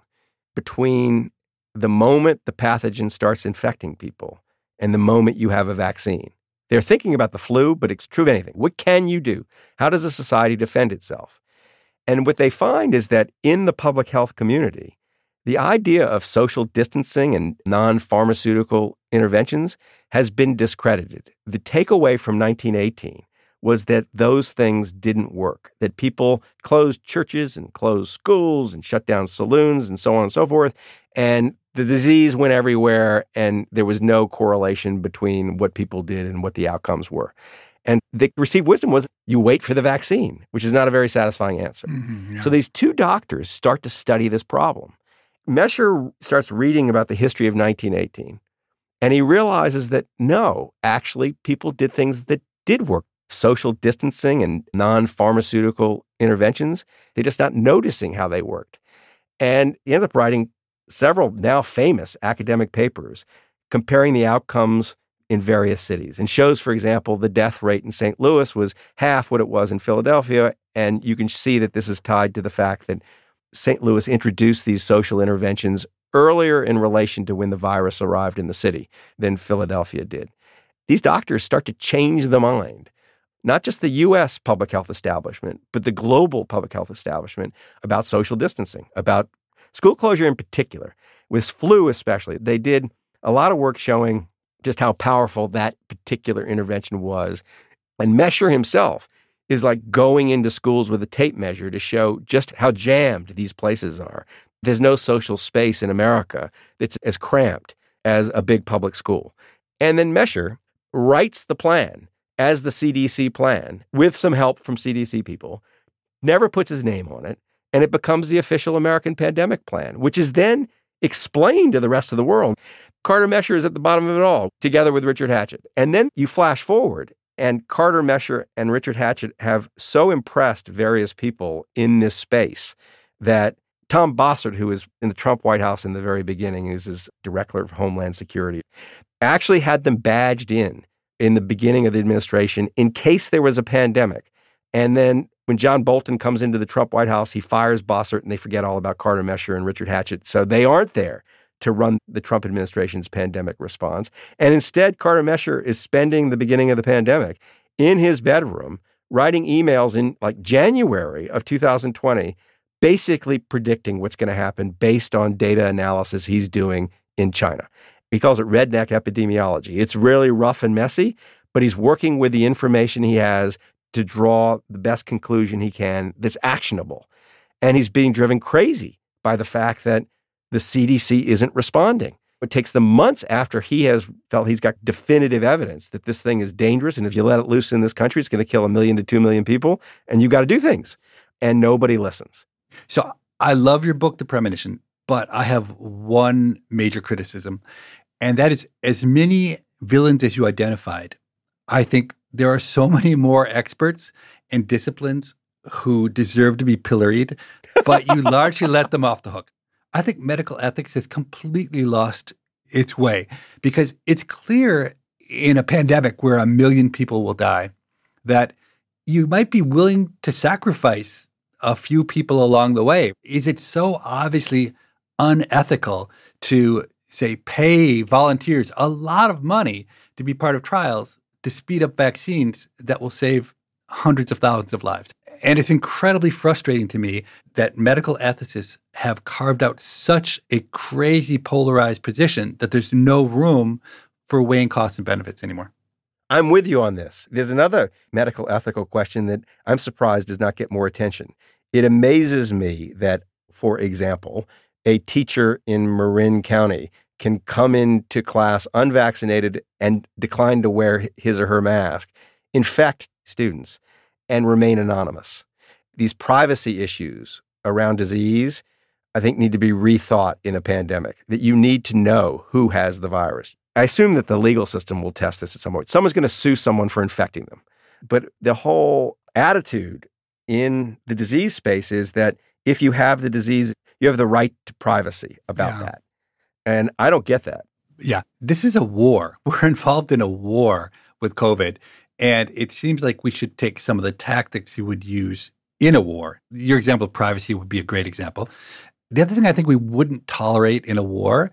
S2: between the moment the pathogen starts infecting people and the moment you have a vaccine? They're thinking about the flu, but it's true of anything. What can you do? How does a society defend itself? And what they find is that in the public health community, the idea of social distancing and non pharmaceutical interventions has been discredited. The takeaway from 1918 was that those things didn't work, that people closed churches and closed schools and shut down saloons and so on and so forth. And the disease went everywhere, and there was no correlation between what people did and what the outcomes were. And the received wisdom was you wait for the vaccine, which is not a very satisfying answer. Mm-hmm, yeah. So these two doctors start to study this problem. Mecher starts reading about the history of 1918 and he realizes that no, actually, people did things that did work. Social distancing and non pharmaceutical interventions, they're just not noticing how they worked. And he ends up writing several now famous academic papers comparing the outcomes in various cities and shows, for example, the death rate in St. Louis was half what it was in Philadelphia. And you can see that this is tied to the fact that St. Louis introduced these social interventions earlier in relation to when the virus arrived in the city than Philadelphia did. These doctors start to change the mind, not just the US public health establishment, but the global public health establishment about social distancing, about school closure in particular, with flu especially. They did a lot of work showing just how powerful that particular intervention was. And Mecher himself is like going into schools with a tape measure to show just how jammed these places are. There's no social space in America that's as cramped as a big public school. And then Mecher writes the plan as the CDC plan with some help from CDC people, never puts his name on it, and it becomes the official American pandemic plan, which is then explained to the rest of the world. Carter Mecher is at the bottom of it all, together with Richard Hatchett. And then you flash forward, and Carter Mecher and Richard Hatchett have so impressed various people in this space that Tom Bossert, who was in the Trump White House in the very beginning, is his director of Homeland Security, actually had them badged in in the beginning of the administration in case there was a pandemic. And then when John Bolton comes into the Trump White House, he fires Bossert and they forget all about Carter Mecher and Richard Hatchett. So they aren't there to run the Trump administration's pandemic response. And instead, Carter Mecher is spending the beginning of the pandemic in his bedroom writing emails in like January of 2020, basically predicting what's going to happen based on data analysis he's doing in China. He calls it redneck epidemiology. It's really rough and messy, but he's working with the information he has to draw the best conclusion he can that's actionable. And he's being driven crazy by the fact that the CDC isn't responding. It takes them months after he has felt he's got definitive evidence that this thing is dangerous. And if you let it loose in this country, it's going to kill a million to two million people. And you've got to do things. And nobody listens.
S1: So I love your book, The Premonition, but I have one major criticism. And that is as many villains as you identified, I think there are so many more experts and disciplines who deserve to be pilloried, but you largely let them off the hook. I think medical ethics has completely lost its way because it's clear in a pandemic where a million people will die that you might be willing to sacrifice a few people along the way. Is it so obviously unethical to say pay volunteers a lot of money to be part of trials to speed up vaccines that will save hundreds of thousands of lives? And it's incredibly frustrating to me that medical ethicists have carved out such a crazy polarized position that there's no room for weighing costs and benefits anymore.
S2: I'm with you on this. There's another medical ethical question that I'm surprised does not get more attention. It amazes me that, for example, a teacher in Marin County can come into class unvaccinated and decline to wear his or her mask, infect students, and remain anonymous. These privacy issues around disease, I think, need to be rethought in a pandemic, that you need to know who has the virus. I assume that the legal system will test this at some point. Someone's going to sue someone for infecting them. But the whole attitude in the disease space is that if you have the disease, you have the right to privacy about yeah. that. And I don't get that.
S1: Yeah. This is a war. We're involved in a war with COVID. And it seems like we should take some of the tactics you would use in a war. Your example of privacy would be a great example. The other thing I think we wouldn't tolerate in a war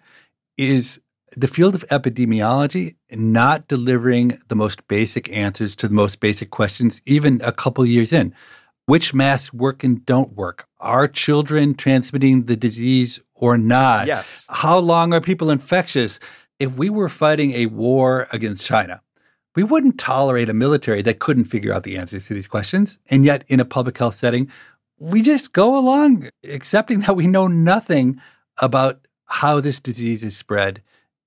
S1: is the field of epidemiology not delivering the most basic answers to the most basic questions, even a couple years in. Which masks work and don't work? Are children transmitting the disease or not?
S2: Yes.
S1: How long are people infectious? If we were fighting a war against China, we wouldn't tolerate a military that couldn't figure out the answers to these questions. And yet, in a public health setting, we just go along accepting that we know nothing about how this disease is spread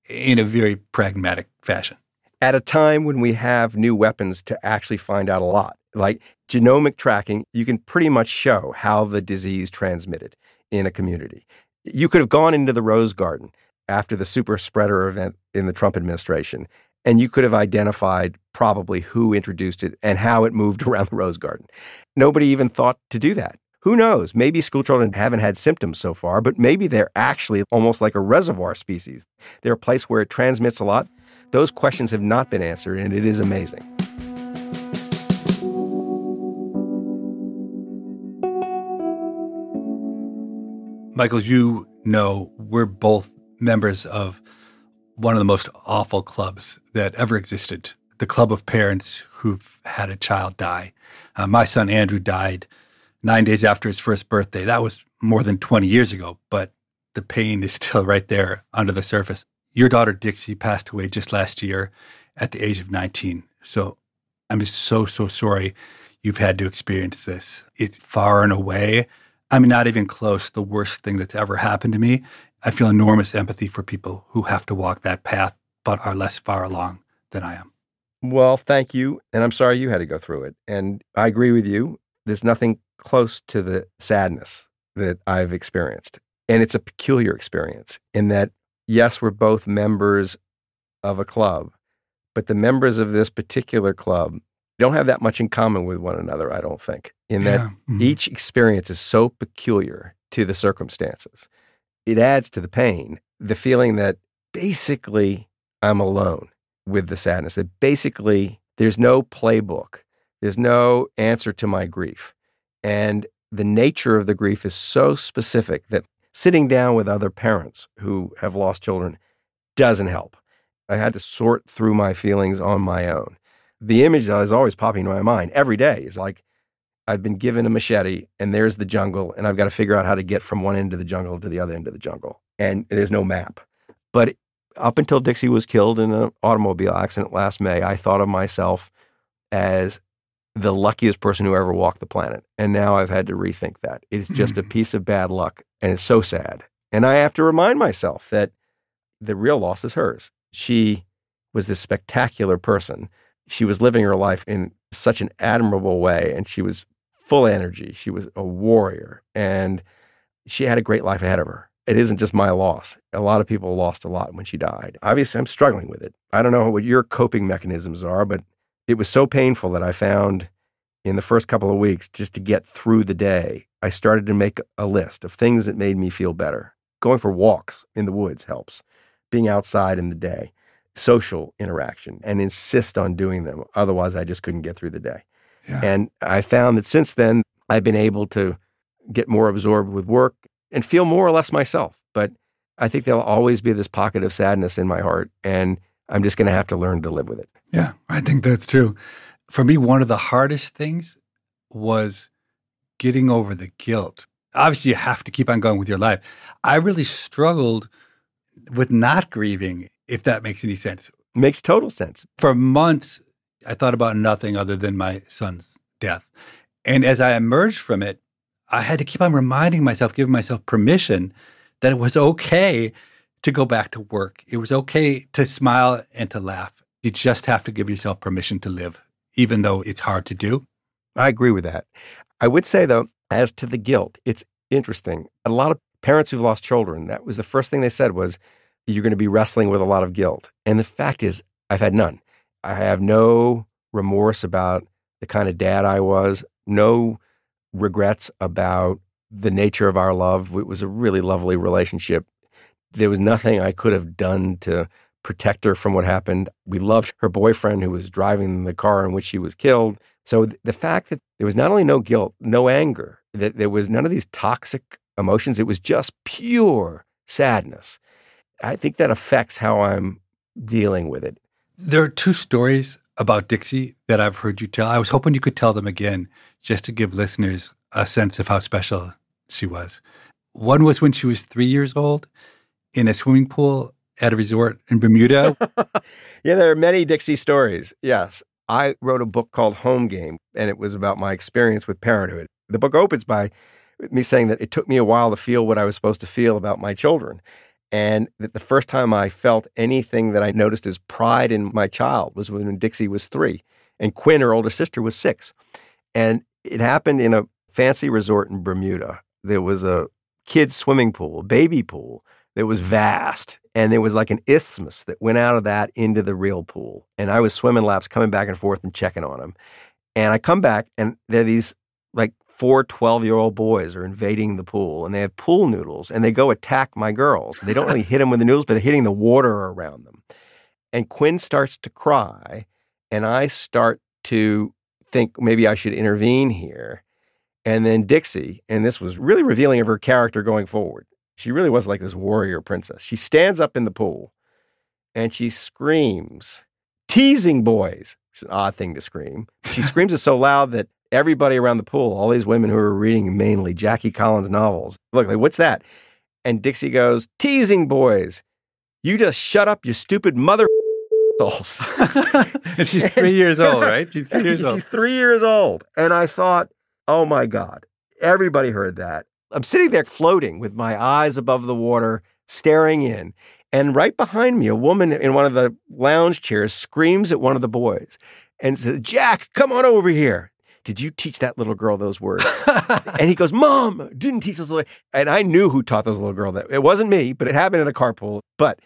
S1: in a very pragmatic fashion.
S2: At a time when we have new weapons to actually find out a lot, like genomic tracking, you can pretty much show how the disease transmitted in a community. You could have gone into the Rose Garden after the super spreader event in the Trump administration, and you could have identified probably who introduced it and how it moved around the Rose Garden. Nobody even thought to do that. Who knows? Maybe school children haven't had symptoms so far, but maybe they're actually almost like a reservoir species. They're a place where it transmits a lot. Those questions have not been answered, and it is amazing.
S1: Michael, you know, we're both members of one of the most awful clubs that ever existed the club of parents who've had a child die. Uh, my son Andrew died nine days after his first birthday. That was more than 20 years ago, but the pain is still right there under the surface. Your daughter Dixie passed away just last year at the age of 19. So I'm just so, so sorry you've had to experience this. It's far and away, I mean, not even close, the worst thing that's ever happened to me. I feel enormous empathy for people who have to walk that path but are less far along than I am.
S2: Well, thank you. And I'm sorry you had to go through it. And I agree with you. There's nothing close to the sadness that I've experienced. And it's a peculiar experience in that, yes, we're both members of a club, but the members of this particular club don't have that much in common with one another, I don't think, in that
S1: Yeah. Mhm.
S2: each experience is so peculiar to the circumstances. It adds to the pain, the feeling that basically I'm alone with the sadness, that basically there's no playbook, there's no answer to my grief. And the nature of the grief is so specific that sitting down with other parents who have lost children doesn't help. I had to sort through my feelings on my own. The image that is always popping into my mind every day is like, I've been given a machete and there's the jungle, and I've got to figure out how to get from one end of the jungle to the other end of the jungle. And there's no map. But up until Dixie was killed in an automobile accident last May, I thought of myself as the luckiest person who ever walked the planet. And now I've had to rethink that. It's just a piece of bad luck, and it's so sad. And I have to remind myself that the real loss is hers. She was this spectacular person. She was living her life in such an admirable way, and she was full energy. She was a warrior, and she had a great life ahead of her. It isn't just my loss. A lot of people lost a lot when she died. Obviously, I'm struggling with it. I don't know what your coping mechanisms are, but it was so painful that I found in the first couple of weeks just to get through the day, I started to make a list of things that made me feel better. Going for walks in the woods helps, being outside in the day, social interaction, and insist on doing them. Otherwise, I just couldn't get through the day.
S1: Yeah.
S2: And I found that since then, I've been able to get more absorbed with work and feel more or less myself. But I think there'll always be this pocket of sadness in my heart. And I'm just going to have to learn to live with it.
S1: Yeah, I think that's true. For me, one of the hardest things was getting over the guilt. Obviously, you have to keep on going with your life. I really struggled with not grieving, if that makes any sense.
S2: Makes total sense.
S1: For months, I thought about nothing other than my son's death. And as I emerged from it, I had to keep on reminding myself, giving myself permission that it was okay to go back to work. It was okay to smile and to laugh. You just have to give yourself permission to live, even though it's hard to do.
S2: I agree with that. I would say, though, as to the guilt, it's interesting. A lot of parents who've lost children, that was the first thing they said was, you're going to be wrestling with a lot of guilt. And the fact is, I've had none. I have no remorse about the kind of dad I was, no regrets about the nature of our love. It was a really lovely relationship. There was nothing I could have done to protect her from what happened. We loved her boyfriend who was driving the car in which she was killed. So th- the fact that there was not only no guilt, no anger, that there was none of these toxic emotions, it was just pure sadness. I think that affects how I'm dealing with it.
S1: There are two stories about Dixie that I've heard you tell. I was hoping you could tell them again just to give listeners a sense of how special she was. One was when she was three years old in a swimming pool at a resort in Bermuda.
S2: Yeah, there are many Dixie stories. Yes. I wrote a book called Home Game, and it was about my experience with parenthood. The book opens by me saying that it took me a while to feel what I was supposed to feel about my children. And the first time I felt anything that I noticed as pride in my child was when Dixie was three and Quinn, her older sister, was six. And it happened in a fancy resort in Bermuda. There was a kids' swimming pool, baby pool that was vast. And there was like an isthmus that went out of that into the real pool. And I was swimming laps, coming back and forth and checking on them. And I come back, and there are these like four 12 year old boys are invading the pool and they have pool noodles and they go attack my girls. They don't really hit them with the noodles, but they're hitting the water around them. And Quinn starts to cry. And I start to think maybe I should intervene here. And then Dixie, and this was really revealing of her character going forward. She really was like this warrior princess. She stands up in the pool and she screams, teasing boys. It's an odd thing to scream. She screams it so loud that everybody around the pool, all these women who are reading mainly Jackie Collins novels, look like, what's that? And Dixie goes, teasing boys. You just shut up, you stupid mother
S1: and she's three years old, right? She's three years
S2: She's
S1: old.
S2: three years old. And I thought, oh my God, everybody heard that. I'm sitting there floating with my eyes above the water, staring in. And right behind me, a woman in one of the lounge chairs screams at one of the boys and says, Jack, come on over here. Did you teach that little girl those words? and he goes, Mom, didn't teach those little. And I knew who taught those little girl that. It wasn't me, but it happened in a carpool. But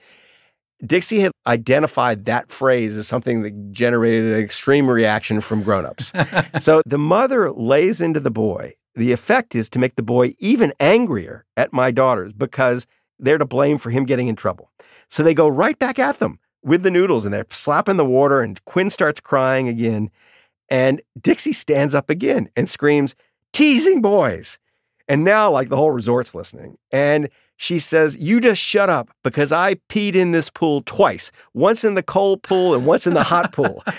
S2: Dixie had identified that phrase as something that generated an extreme reaction from grown-ups. so the mother lays into the boy. The effect is to make the boy even angrier at my daughters because they're to blame for him getting in trouble. So they go right back at them with the noodles and they're slapping the water and Quinn starts crying again. And Dixie stands up again and screams, teasing boys. And now, like the whole resort's listening. And she says, You just shut up because I peed in this pool twice once in the cold pool and once in the hot pool.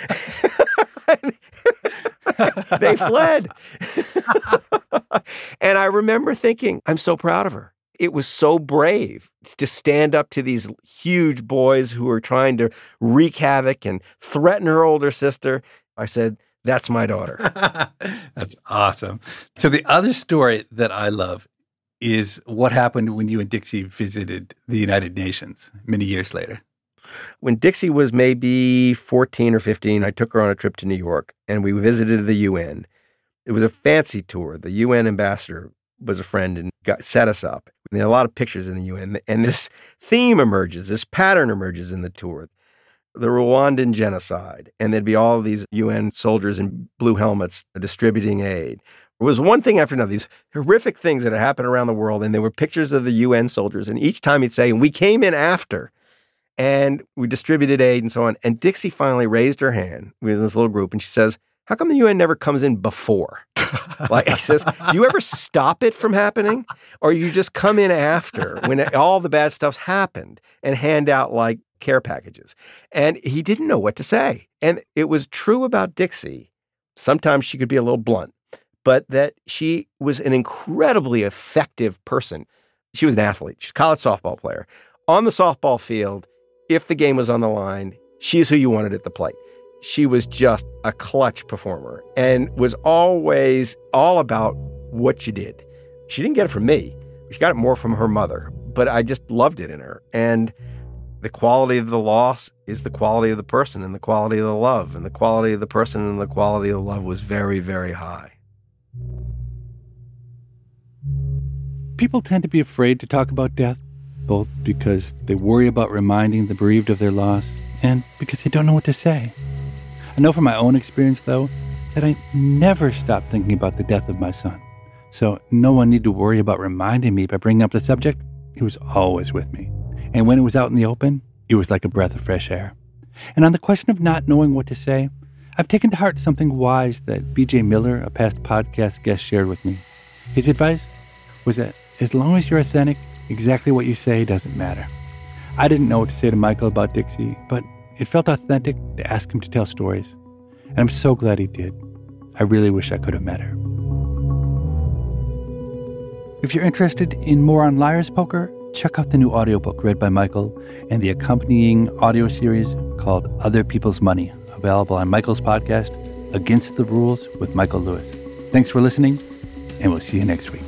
S2: they fled. and I remember thinking, I'm so proud of her. It was so brave to stand up to these huge boys who were trying to wreak havoc and threaten her older sister. I said, That's my daughter.
S1: That's awesome. So the other story that I love is what happened when you and Dixie visited the United Nations many years later.
S2: When Dixie was maybe 14 or 15, I took her on a trip to New York and we visited the UN. It was a fancy tour. The UN ambassador was a friend and got set us up. And there are a lot of pictures in the UN. And this theme emerges, this pattern emerges in the tour. The Rwandan genocide. And there'd be all these UN soldiers in blue helmets distributing aid. It was one thing after another, these horrific things that had happened around the world. And there were pictures of the UN soldiers. And each time he'd say, we came in after and we distributed aid and so on. And Dixie finally raised her hand with this little group and she says, How come the UN never comes in before? Like he says, Do you ever stop it from happening? Or you just come in after when all the bad stuff's happened and hand out like care packages? And he didn't know what to say. And it was true about Dixie. Sometimes she could be a little blunt, but that she was an incredibly effective person. She was an athlete, she's a college softball player. On the softball field, if the game was on the line, she's who you wanted at the plate. She was just a clutch performer and was always all about what she did. She didn't get it from me. She got it more from her mother, but I just loved it in her. And the quality of the loss is the quality of the person and the quality of the love. And the quality of the person and the quality of the love was very, very high.
S1: People tend to be afraid to talk about death, both because they worry about reminding the bereaved of their loss and because they don't know what to say. I know from my own experience, though, that I never stopped thinking about the death of my son. So no one need to worry about reminding me by bringing up the subject. It was always with me. And when it was out in the open, it was like a breath of fresh air. And on the question of not knowing what to say, I've taken to heart something wise that BJ Miller, a past podcast guest, shared with me. His advice was that as long as you're authentic, exactly what you say doesn't matter. I didn't know what to say to Michael about Dixie, but it felt authentic to ask him to tell stories. And I'm so glad he did. I really wish I could have met her. If you're interested in more on Liar's Poker, check out the new audiobook read by Michael and the accompanying audio series called Other People's Money, available on Michael's podcast, Against the Rules with Michael Lewis. Thanks for listening, and we'll see you next week.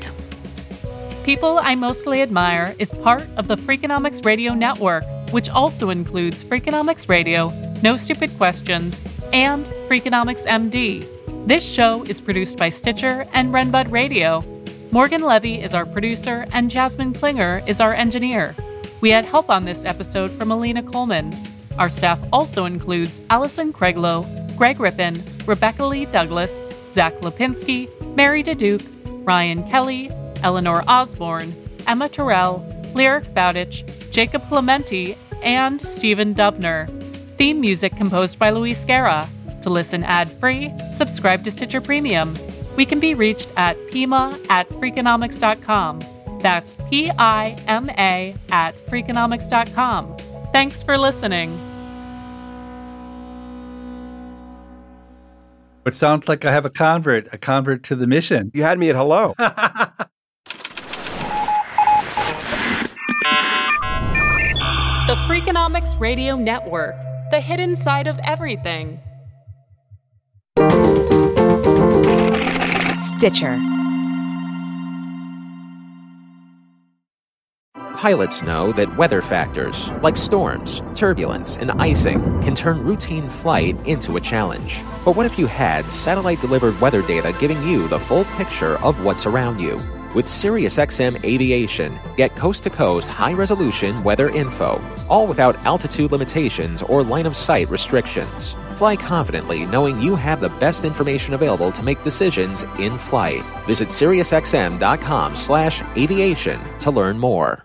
S3: People I Mostly Admire is part of the Freakonomics Radio Network, which also includes Freakonomics Radio, No Stupid Questions, and Freakonomics MD. This show is produced by Stitcher and Renbud Radio. Morgan Levey is our producer, and Jasmin Klinger is our engineer. We had help on this episode from Alina Kulman. Our staff also includes Allison Craiglow, Greg Rippin, Rebecca Lee Douglas, Zack Lapinski, Mary Diduch, Ryan Kelly, Eleanor Osborne, Emma Tyrrell, Lyric Bowditch, Jacob Clemente, and Stephen Dubner. Theme music composed by Luis Guerra. To listen ad-free, subscribe to Stitcher Premium. We can be reached at pima at freakonomics.com. That's P I M A at Freakonomics.com. Thanks for listening.
S1: It sounds like I have a convert, a convert to the mission.
S2: You had me at hello.
S3: The Freakonomics Radio Network, the hidden side of everything.
S8: Stitcher. Pilots know that weather factors, like storms, turbulence, and icing, can turn routine flight into a challenge. But what if you had satellite delivered weather data giving you the full picture of what's around you? With SiriusXM Aviation, get coast to coast high resolution weather info, all without altitude limitations or line of sight restrictions. Fly confidently knowing you have the best information available to make decisions in flight. Visit SiriusXM.com slash aviation to learn more.